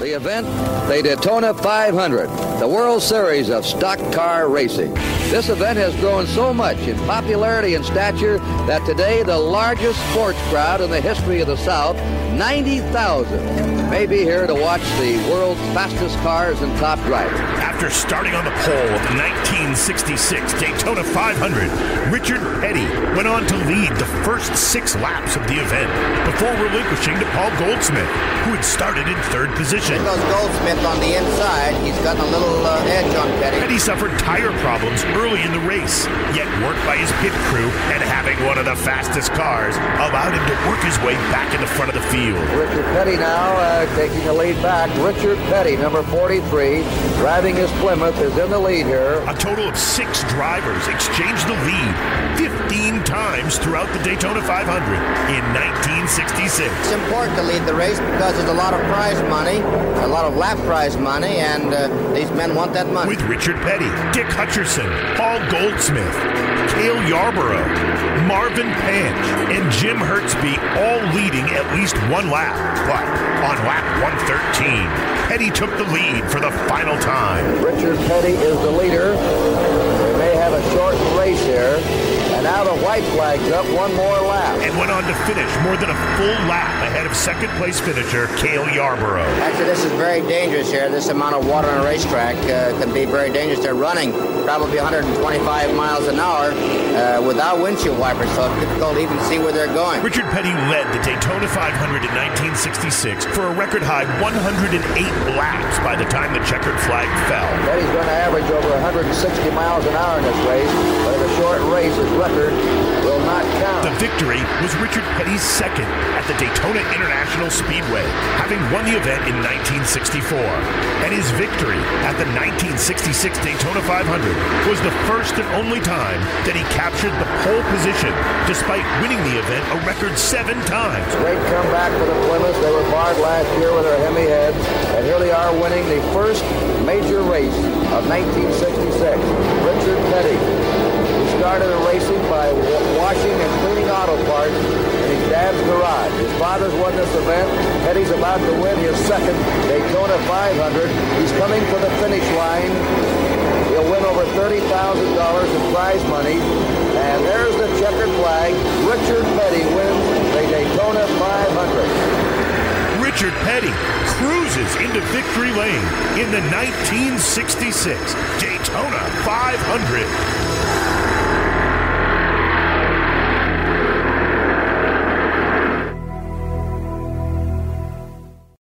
The event, the Daytona 500, the World Series of stock car racing. This event has grown so much in popularity and stature that today the largest sports crowd in the history of the South, 90,000, may be here to watch the world's fastest cars and top drivers. After starting on the pole of the 1966 Daytona 500, Richard Petty went on to lead the first six laps of the event before relinquishing to Paul Goldsmith, who had started in third position. There goes Goldsmith on the inside. He's got a little uh, edge on Petty. Petty suffered tire problems early in the race, yet worked by his pit crew and having one of the fastest cars allowed him to work his way back in the front of the field. Richard Petty now uh, taking the lead back. Richard Petty, number 43, driving his Plymouth, is in the lead here. A total of six drivers exchanged the lead 15 times throughout the Daytona 500 in 1966. It's important to lead the race because there's a lot of prize money, a lot of lap prize money, and uh, these men want that money. With Richard Petty, Dick Hutcherson, Paul Goldsmith, Cale Yarborough, Marvin Panch, and Jim Hurtubise all leading at least one lap. But on lap 113, Petty took the lead for the final time. Richard Petty is the leader. We may have a short race here. And now the white flag's up one more lap. And went on to finish more than a full lap ahead of second place finisher Cale Yarborough. Actually, this is very dangerous here. This amount of water on a racetrack uh, can be very dangerous. They're running probably 125 miles an hour uh, without windshield wipers, so it's difficult to even see where they're going. Richard Petty led the Daytona 500 in 1966 for a record high 108 laps by the time the checkered flag fell. Petty's going to average over 160 miles an hour in this race, but in a short record will not count. The victory was Richard Petty's second at the Daytona International Speedway, having won the event in 1964. And his victory at the 1966 Daytona 500 was the first and only time that he captured the pole position, despite winning the event a record seven times. Great comeback for the Plymouth. They were barred last year with their Hemi heads, and here they are winning the first major race of 1966. His father's won this event. Petty's about to win his second Daytona 500. He's coming for the finish line. He'll win over $30,000 in prize money. And there's the checkered flag. Richard Petty wins the Daytona 500. Richard Petty cruises into victory lane in the 1966 Daytona 500.